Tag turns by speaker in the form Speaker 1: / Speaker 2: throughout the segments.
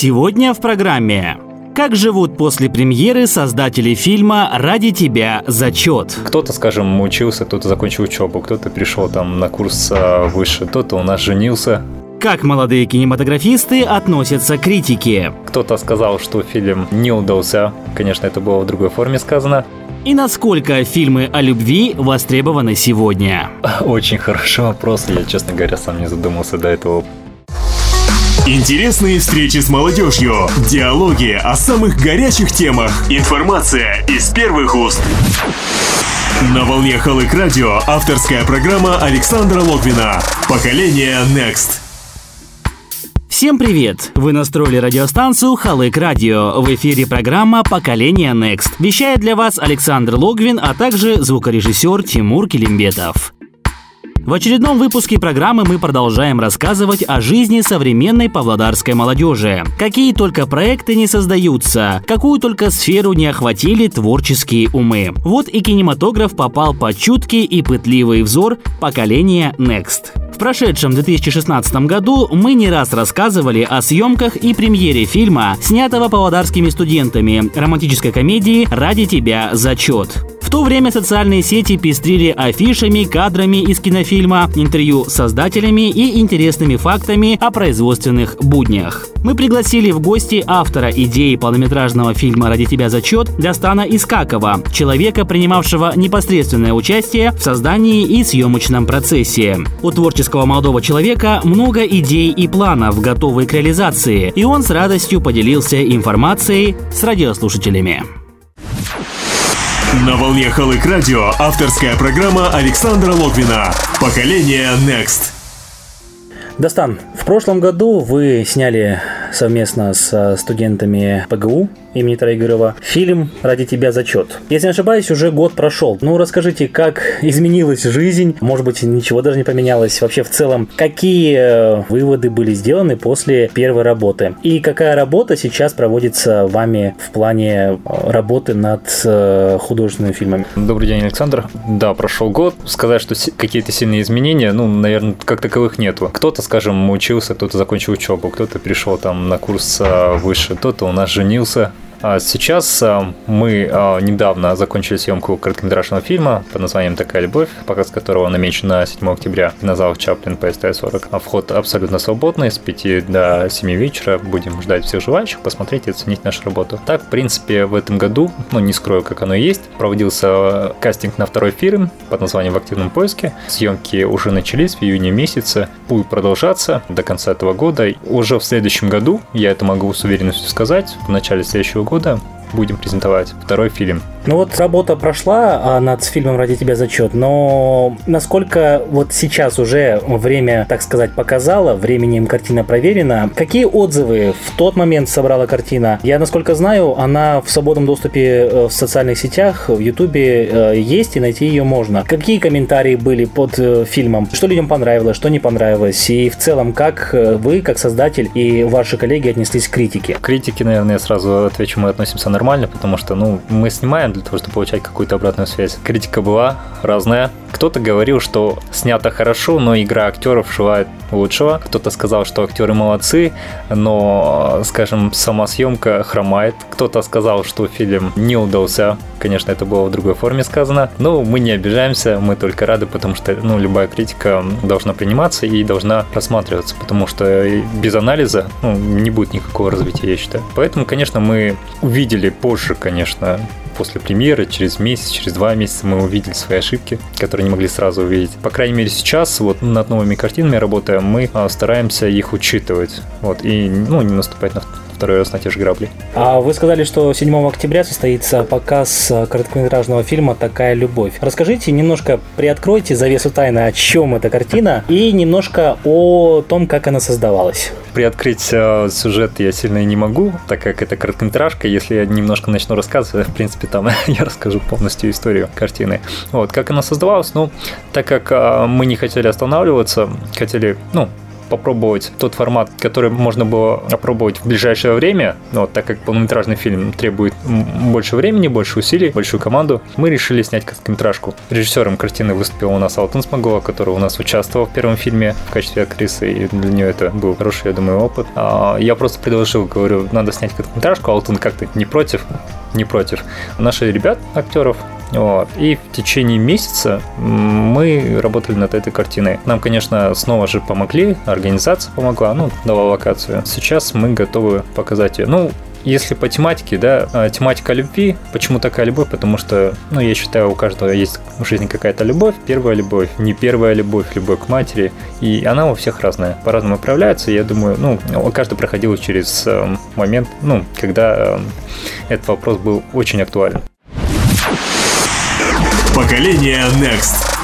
Speaker 1: Сегодня в программе как живут после премьеры создатели фильма «Ради тебя зачет».
Speaker 2: Кто-то, скажем, учился, кто-то закончил учебу, кто-то пришел там на курс а, выше, кто-то у нас женился.
Speaker 1: Как молодые кинематографисты относятся к критике?
Speaker 2: Кто-то сказал, что фильм не удался. Конечно, это было в другой форме сказано.
Speaker 1: И насколько фильмы о любви востребованы сегодня?
Speaker 2: Очень хороший вопрос. Я, честно говоря, сам не задумался до этого.
Speaker 3: Интересные встречи с молодежью, диалоги о самых горячих темах, информация из первых уст. На волне Халык Радио авторская программа Александра Логвина. Поколение Next.
Speaker 1: Всем привет! Вы настроили радиостанцию Халык Радио. В эфире программа «Поколение Next». Вещает для вас Александр Логвин, а также звукорежиссер Тимур Килимбетов. В очередном выпуске программы мы продолжаем рассказывать о жизни современной павлодарской молодежи. Какие только проекты не создаются, какую только сферу не охватили творческие умы. Вот и кинематограф попал под чуткий и пытливый взор поколения Next. В прошедшем 2016 году мы не раз рассказывали о съемках и премьере фильма, снятого павлодарскими студентами, романтической комедии «Ради тебя зачет». В то время социальные сети пестрили афишами, кадрами из кинофильма, интервью с создателями и интересными фактами о производственных буднях. Мы пригласили в гости автора идеи полнометражного фильма «Ради тебя зачет» Дастана Искакова, человека, принимавшего непосредственное участие в создании и съемочном процессе. У творческого молодого человека много идей и планов, готовые к реализации, и он с радостью поделился информацией с радиослушателями.
Speaker 3: На волне Халык Радио авторская программа Александра Логвина. Поколение Next.
Speaker 1: Достан, в прошлом году вы сняли совместно с студентами ПГУ имени Троигорова фильм «Ради тебя зачет». Если не ошибаюсь, уже год прошел. Ну, расскажите, как изменилась жизнь? Может быть, ничего даже не поменялось? Вообще, в целом, какие э, выводы были сделаны после первой работы? И какая работа сейчас проводится вами в плане э, работы над э, художественными фильмами?
Speaker 2: Добрый день, Александр. Да, прошел год. Сказать, что какие-то сильные изменения, ну, наверное, как таковых нету. Кто-то, скажем, учился, кто-то закончил учебу, кто-то пришел там на курс выше, кто-то у нас женился, сейчас а, мы а, недавно закончили съемку короткометражного фильма под названием «Такая любовь», показ которого намечен на 7 октября на залах Чаплин по СТ-40. Вход абсолютно свободный, с 5 до 7 вечера. Будем ждать всех желающих посмотреть и оценить нашу работу. Так, в принципе, в этом году, ну не скрою, как оно есть, проводился кастинг на второй фильм под названием «В активном поиске». Съемки уже начались в июне месяце, будут продолжаться до конца этого года. Уже в следующем году, я это могу с уверенностью сказать, в начале следующего года будем презентовать второй фильм.
Speaker 1: Ну вот работа прошла а, над фильмом «Ради тебя зачет», но насколько вот сейчас уже время, так сказать, показало, временем картина проверена, какие отзывы в тот момент собрала картина? Я, насколько знаю, она в свободном доступе э, в социальных сетях, в Ютубе э, есть и найти ее можно. Какие комментарии были под э, фильмом? Что людям понравилось, что не понравилось? И в целом, как вы, как создатель и ваши коллеги отнеслись к критике?
Speaker 2: Критики, наверное, я сразу отвечу, мы относимся нормально, потому что, ну, мы снимаем для того, чтобы получать какую-то обратную связь. Критика была разная. Кто-то говорил, что снято хорошо, но игра актеров желает лучшего. Кто-то сказал, что актеры молодцы, но, скажем, сама съемка хромает. Кто-то сказал, что фильм не удался. Конечно, это было в другой форме сказано. Но мы не обижаемся, мы только рады, потому что ну, любая критика должна приниматься и должна рассматриваться, потому что без анализа ну, не будет никакого развития, я считаю. Поэтому, конечно, мы увидели позже, конечно, после премьеры, через месяц, через два месяца мы увидели свои ошибки, которые не могли сразу увидеть. По крайней мере, сейчас, вот над новыми картинами работая, мы а, стараемся их учитывать, вот, и, ну, не наступать на второй раз на те же грабли.
Speaker 1: А вы сказали, что 7 октября состоится показ короткометражного фильма «Такая любовь». Расскажите немножко, приоткройте завесу тайны, о чем эта картина, и немножко о том, как она создавалась.
Speaker 2: Приоткрыть э, сюжет я сильно и не могу, так как это короткометражка. Если я немножко начну рассказывать, в принципе, там я расскажу полностью историю картины. Вот, как она создавалась, ну, так как э, мы не хотели останавливаться, хотели, ну, попробовать тот формат, который можно было опробовать в ближайшее время, ну, вот, так как полнометражный фильм требует больше времени, больше усилий, большую команду, мы решили снять короткометражку. Режиссером картины выступил у нас Алтын Смогова, который у нас участвовал в первом фильме в качестве актрисы, и для нее это был хороший, я думаю, опыт. А, я просто предложил, говорю, надо снять короткометражку, а Алтын как-то не против, не против. Наши ребят, актеров, вот. И в течение месяца мы работали над этой картиной. Нам, конечно, снова же помогли, организация помогла, ну, дала локацию. Сейчас мы готовы показать ее. Ну, если по тематике, да, а, тематика любви, почему такая любовь? Потому что, ну, я считаю, у каждого есть в жизни какая-то любовь, первая любовь, не первая любовь, любовь к матери, и она у всех разная, по-разному проявляется, я думаю, ну, каждый проходил через э, момент, ну, когда э, этот вопрос был очень актуален.
Speaker 3: Поколение Next.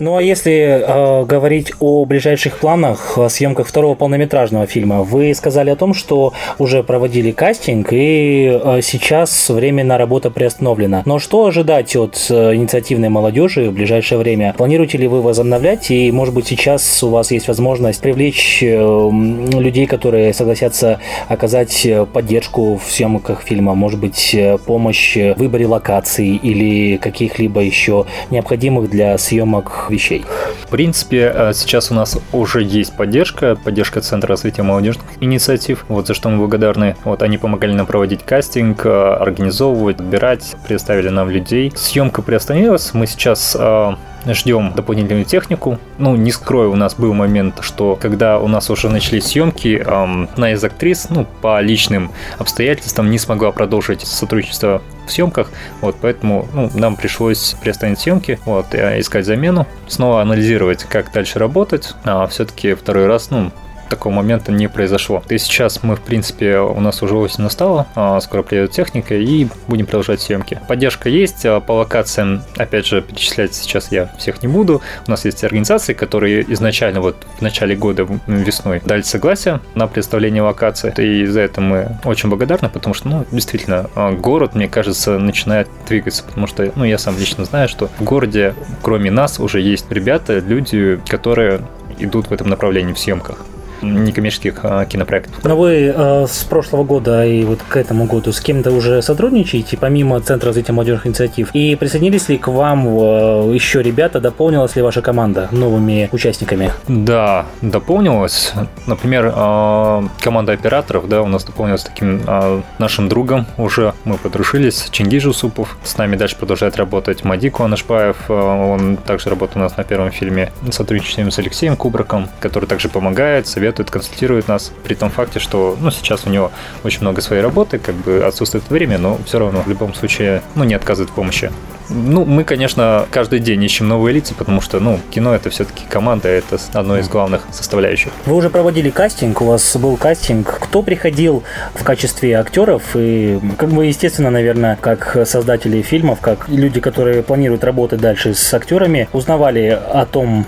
Speaker 1: Ну а если э, говорить о ближайших планах, о съемках второго полнометражного фильма, вы сказали о том, что уже проводили кастинг и э, сейчас временно работа приостановлена. Но что ожидать от э, инициативной молодежи в ближайшее время? Планируете ли вы возобновлять и, может быть, сейчас у вас есть возможность привлечь э, людей, которые согласятся оказать поддержку в съемках фильма, может быть, э, помощь в выборе локаций или каких-либо еще необходимых для съемок вещей.
Speaker 2: В принципе, э, сейчас у нас уже есть поддержка, поддержка Центра развития молодежных инициатив, вот за что мы благодарны. Вот они помогали нам проводить кастинг, э, организовывать, отбирать, предоставили нам людей. Съемка приостановилась, мы сейчас э, ждем дополнительную технику. Ну, не скрою, у нас был момент, что когда у нас уже начались съемки, эм, одна из актрис, ну, по личным обстоятельствам не смогла продолжить сотрудничество в съемках, вот, поэтому ну, нам пришлось приостановить съемки, вот, искать замену, снова анализировать, как дальше работать, а все-таки второй раз, ну, такого момента не произошло. И сейчас мы, в принципе, у нас уже осень настала, а, скоро приедет техника и будем продолжать съемки. Поддержка есть, а, по локациям, опять же, перечислять сейчас я всех не буду. У нас есть организации, которые изначально вот в начале года весной дали согласие на представление локации. И за это мы очень благодарны, потому что, ну, действительно, а, город, мне кажется, начинает двигаться, потому что, ну, я сам лично знаю, что в городе, кроме нас, уже есть ребята, люди, которые идут в этом направлении в съемках некоммерческих а, кинопроектов.
Speaker 1: Но вы э, с прошлого года и вот к этому году с кем-то уже сотрудничаете, помимо Центра развития молодежных инициатив? И присоединились ли к вам э, еще ребята, дополнилась ли ваша команда новыми участниками?
Speaker 2: Да, дополнилась. Например, э, команда операторов, да, у нас дополнилась таким э, нашим другом уже, мы подружились, Чингиз Жусупов. С нами дальше продолжает работать Мадику Анашпаев, э, он также работает у нас на первом фильме. Сотрудничаем с Алексеем Кубраком, который также помогает, советует советует, консультирует нас, при том факте, что ну, сейчас у него очень много своей работы, как бы отсутствует время, но все равно в любом случае ну, не отказывает в помощи. Ну, мы, конечно, каждый день ищем новые лица, потому что, ну, кино это все-таки команда, это одно из главных составляющих.
Speaker 1: Вы уже проводили кастинг, у вас был кастинг. Кто приходил в качестве актеров? И, как бы, естественно, наверное, как создатели фильмов, как люди, которые планируют работать дальше с актерами, узнавали о том,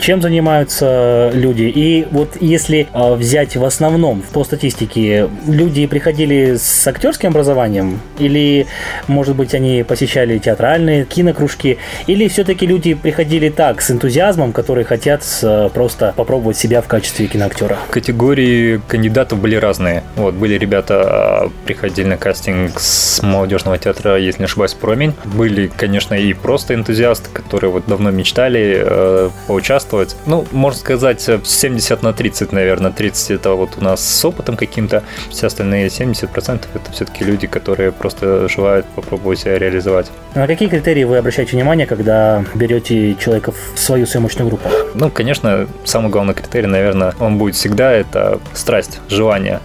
Speaker 1: чем занимаются люди. И вот если а, взять в основном по статистике, люди приходили с актерским образованием или, может быть, они посещали театральные кинокружки, или все-таки люди приходили так, с энтузиазмом, которые хотят а, просто попробовать себя в качестве киноактера?
Speaker 2: Категории кандидатов были разные. Вот, были ребята, а, приходили на кастинг с молодежного театра, если не ошибаюсь, «Промень». Были, конечно, и просто энтузиасты, которые вот давно мечтали э, участвовать. Ну, можно сказать, 70 на 30, наверное. 30 это вот у нас с опытом каким-то, все остальные 70% это все-таки люди, которые просто желают попробовать себя реализовать.
Speaker 1: На какие критерии вы обращаете внимание, когда берете человека в свою съемочную группу?
Speaker 2: Ну, конечно, самый главный критерий, наверное, он будет всегда, это страсть, желание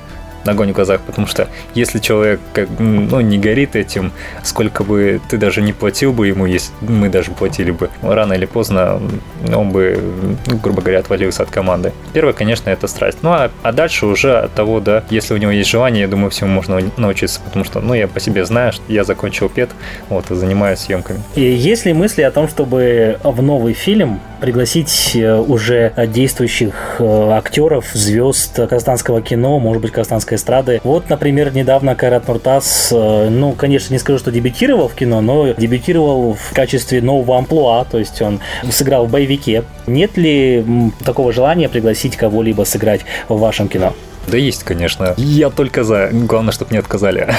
Speaker 2: огонь в глазах, потому что если человек ну, не горит этим, сколько бы ты даже не платил бы ему, если мы даже платили бы, рано или поздно он бы, ну, грубо говоря, отвалился от команды. Первое, конечно, это страсть. Ну, а, а дальше уже от того, да, если у него есть желание, я думаю, всему можно научиться, потому что, ну, я по себе знаю, что я закончил ПЕТ, вот, и занимаюсь съемками.
Speaker 1: И есть ли мысли о том, чтобы в новый фильм пригласить э, уже действующих э, актеров, звезд казахстанского кино, может быть, казахстанской эстрады. Вот, например, недавно Кайрат Нуртас, э, ну, конечно, не скажу, что дебютировал в кино, но дебютировал в качестве нового амплуа, то есть он сыграл в боевике Нет ли такого желания пригласить кого-либо сыграть в вашем кино?
Speaker 2: Да есть, конечно. Я только за. Главное, чтобы не отказали.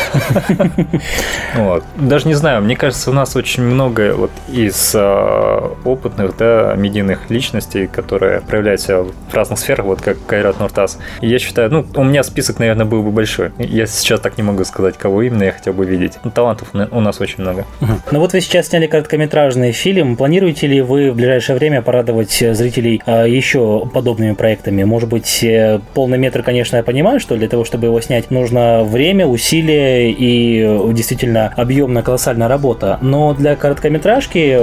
Speaker 2: вот. Даже не знаю, мне кажется, у нас очень много вот из э, опытных, да, медийных личностей, которые проявляются в разных сферах, вот как Кайрат Нуртас. Я считаю, ну, у меня список, наверное, был бы большой. Я сейчас так не могу сказать, кого именно я хотел бы видеть. Но талантов у нас очень много.
Speaker 1: Ну вот вы сейчас сняли короткометражный фильм. Планируете ли вы в ближайшее время порадовать зрителей э, еще подобными проектами? Может быть, э, полный метр, конечно, я понимаю, что для того, чтобы его снять, нужно время, усилия и э, действительно объемная колоссальная работа. Но для короткометражки,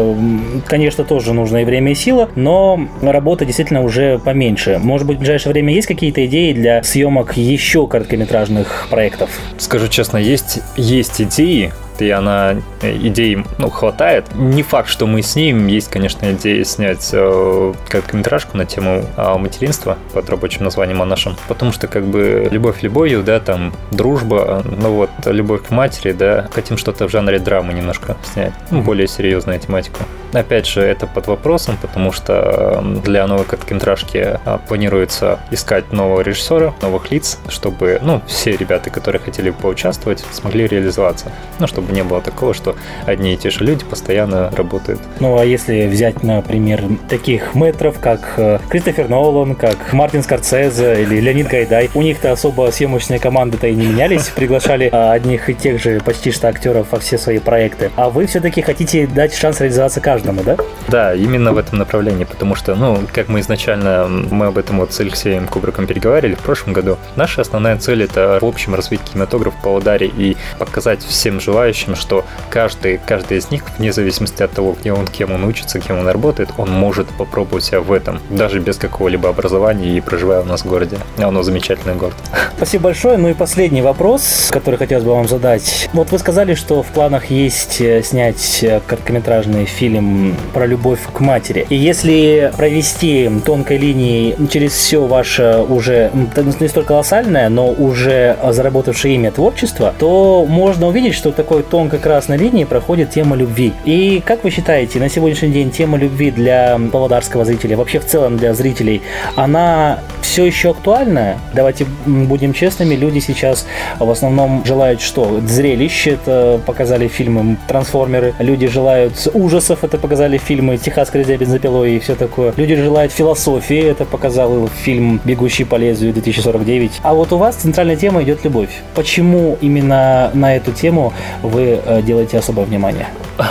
Speaker 1: конечно, тоже нужно и время, и сила, но работа действительно уже поменьше. Может быть, в ближайшее время есть какие-то идеи для съемок еще короткометражных проектов?
Speaker 2: Скажу честно, есть, есть идеи, и она э, идей ну, хватает. Не факт, что мы с ним. Есть, конечно, идея снять э, короткометражку на тему э, материнства под рабочим названием о нашем. Потому что как бы любовь любовью, да, там дружба, ну вот, любовь к матери, да, хотим что-то в жанре драмы немножко снять. Ну, более серьезную тематику. Опять же, это под вопросом, потому что для новой короткометражки э, планируется искать нового режиссера, новых лиц, чтобы, ну, все ребята, которые хотели поучаствовать, смогли реализоваться. Ну, чтобы чтобы не было такого, что одни и те же люди постоянно работают.
Speaker 1: Ну, а если взять, например, таких метров, как э, Кристофер Нолан, как Мартин Скорсезе или Леонид Гайдай, у них-то особо съемочные команды-то и не менялись, приглашали а, одних и тех же почти что актеров во все свои проекты. А вы все-таки хотите дать шанс реализоваться каждому, да?
Speaker 2: Да, именно в этом направлении, потому что, ну, как мы изначально, мы об этом вот с Алексеем Кубриком переговаривали в прошлом году, наша основная цель это в общем развить кинематограф по ударе и показать всем желающим, желающим, что каждый, каждый из них, вне зависимости от того, где он, кем он учится, кем он работает, он может попробовать себя в этом, даже без какого-либо образования и проживая у нас в городе. А оно замечательный город.
Speaker 1: Спасибо большое. Ну и последний вопрос, который хотелось бы вам задать. Вот вы сказали, что в планах есть э, снять э, короткометражный фильм про любовь к матери. И если провести тонкой линией через все ваше уже не столь колоссальное, но уже заработавшее имя творчество, то можно увидеть, что такой тонкой красной линии проходит тема любви. И как вы считаете, на сегодняшний день тема любви для павлодарского зрителя, вообще в целом для зрителей, она все еще актуальна? Давайте будем честными, люди сейчас в основном желают что? Зрелищ, это показали фильмы «Трансформеры», люди желают ужасов, это показали фильмы «Техасская резня бензопилой» и все такое. Люди желают философии, это показал фильм «Бегущий по лезвию» 2049. А вот у вас центральная тема идет любовь. Почему именно на эту тему вы э, делаете особое внимание?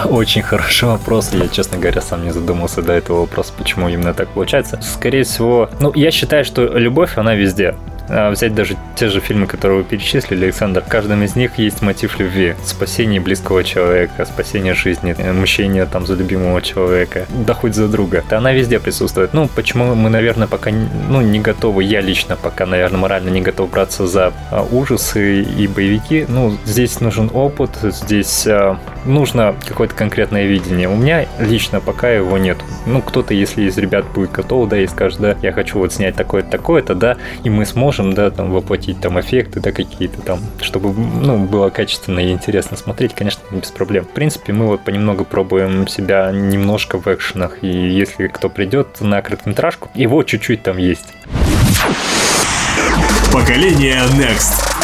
Speaker 2: Очень хороший вопрос. Я, честно говоря, сам не задумался до этого вопроса, почему именно так получается. Скорее всего, ну, я считаю, что любовь, она везде. А, взять даже те же фильмы, которые вы перечислили, Александр, в каждом из них есть мотив любви. Спасение близкого человека, спасение жизни, э, мщение там за любимого человека, да хоть за друга. Да она везде присутствует. Ну, почему мы, наверное, пока ну, не готовы, я лично пока, наверное, морально не готов браться за а, ужасы и боевики. Ну, здесь нужен опыт, здесь а, нужно какое-то конкретное видение. У меня лично пока его нет. Ну, кто-то, если из ребят будет готов, да, и скажет, да, я хочу вот снять такое-то, такое-то, да, и мы сможем можем, да, там воплотить там эффекты, да, какие-то там, чтобы, ну, было качественно и интересно смотреть, конечно, без проблем. В принципе, мы вот понемногу пробуем себя немножко в экшенах, и если кто придет на короткометражку, его чуть-чуть там есть.
Speaker 3: Поколение Next.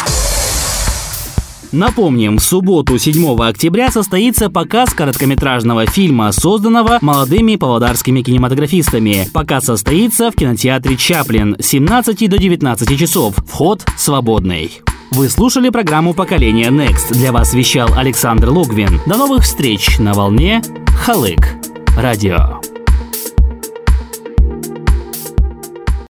Speaker 1: Напомним, в субботу 7 октября состоится показ короткометражного фильма, созданного молодыми павлодарскими кинематографистами. Показ состоится в кинотеатре «Чаплин» с 17 до 19 часов. Вход свободный. Вы слушали программу «Поколение Next». Для вас вещал Александр Логвин. До новых встреч на волне Халык. Радио.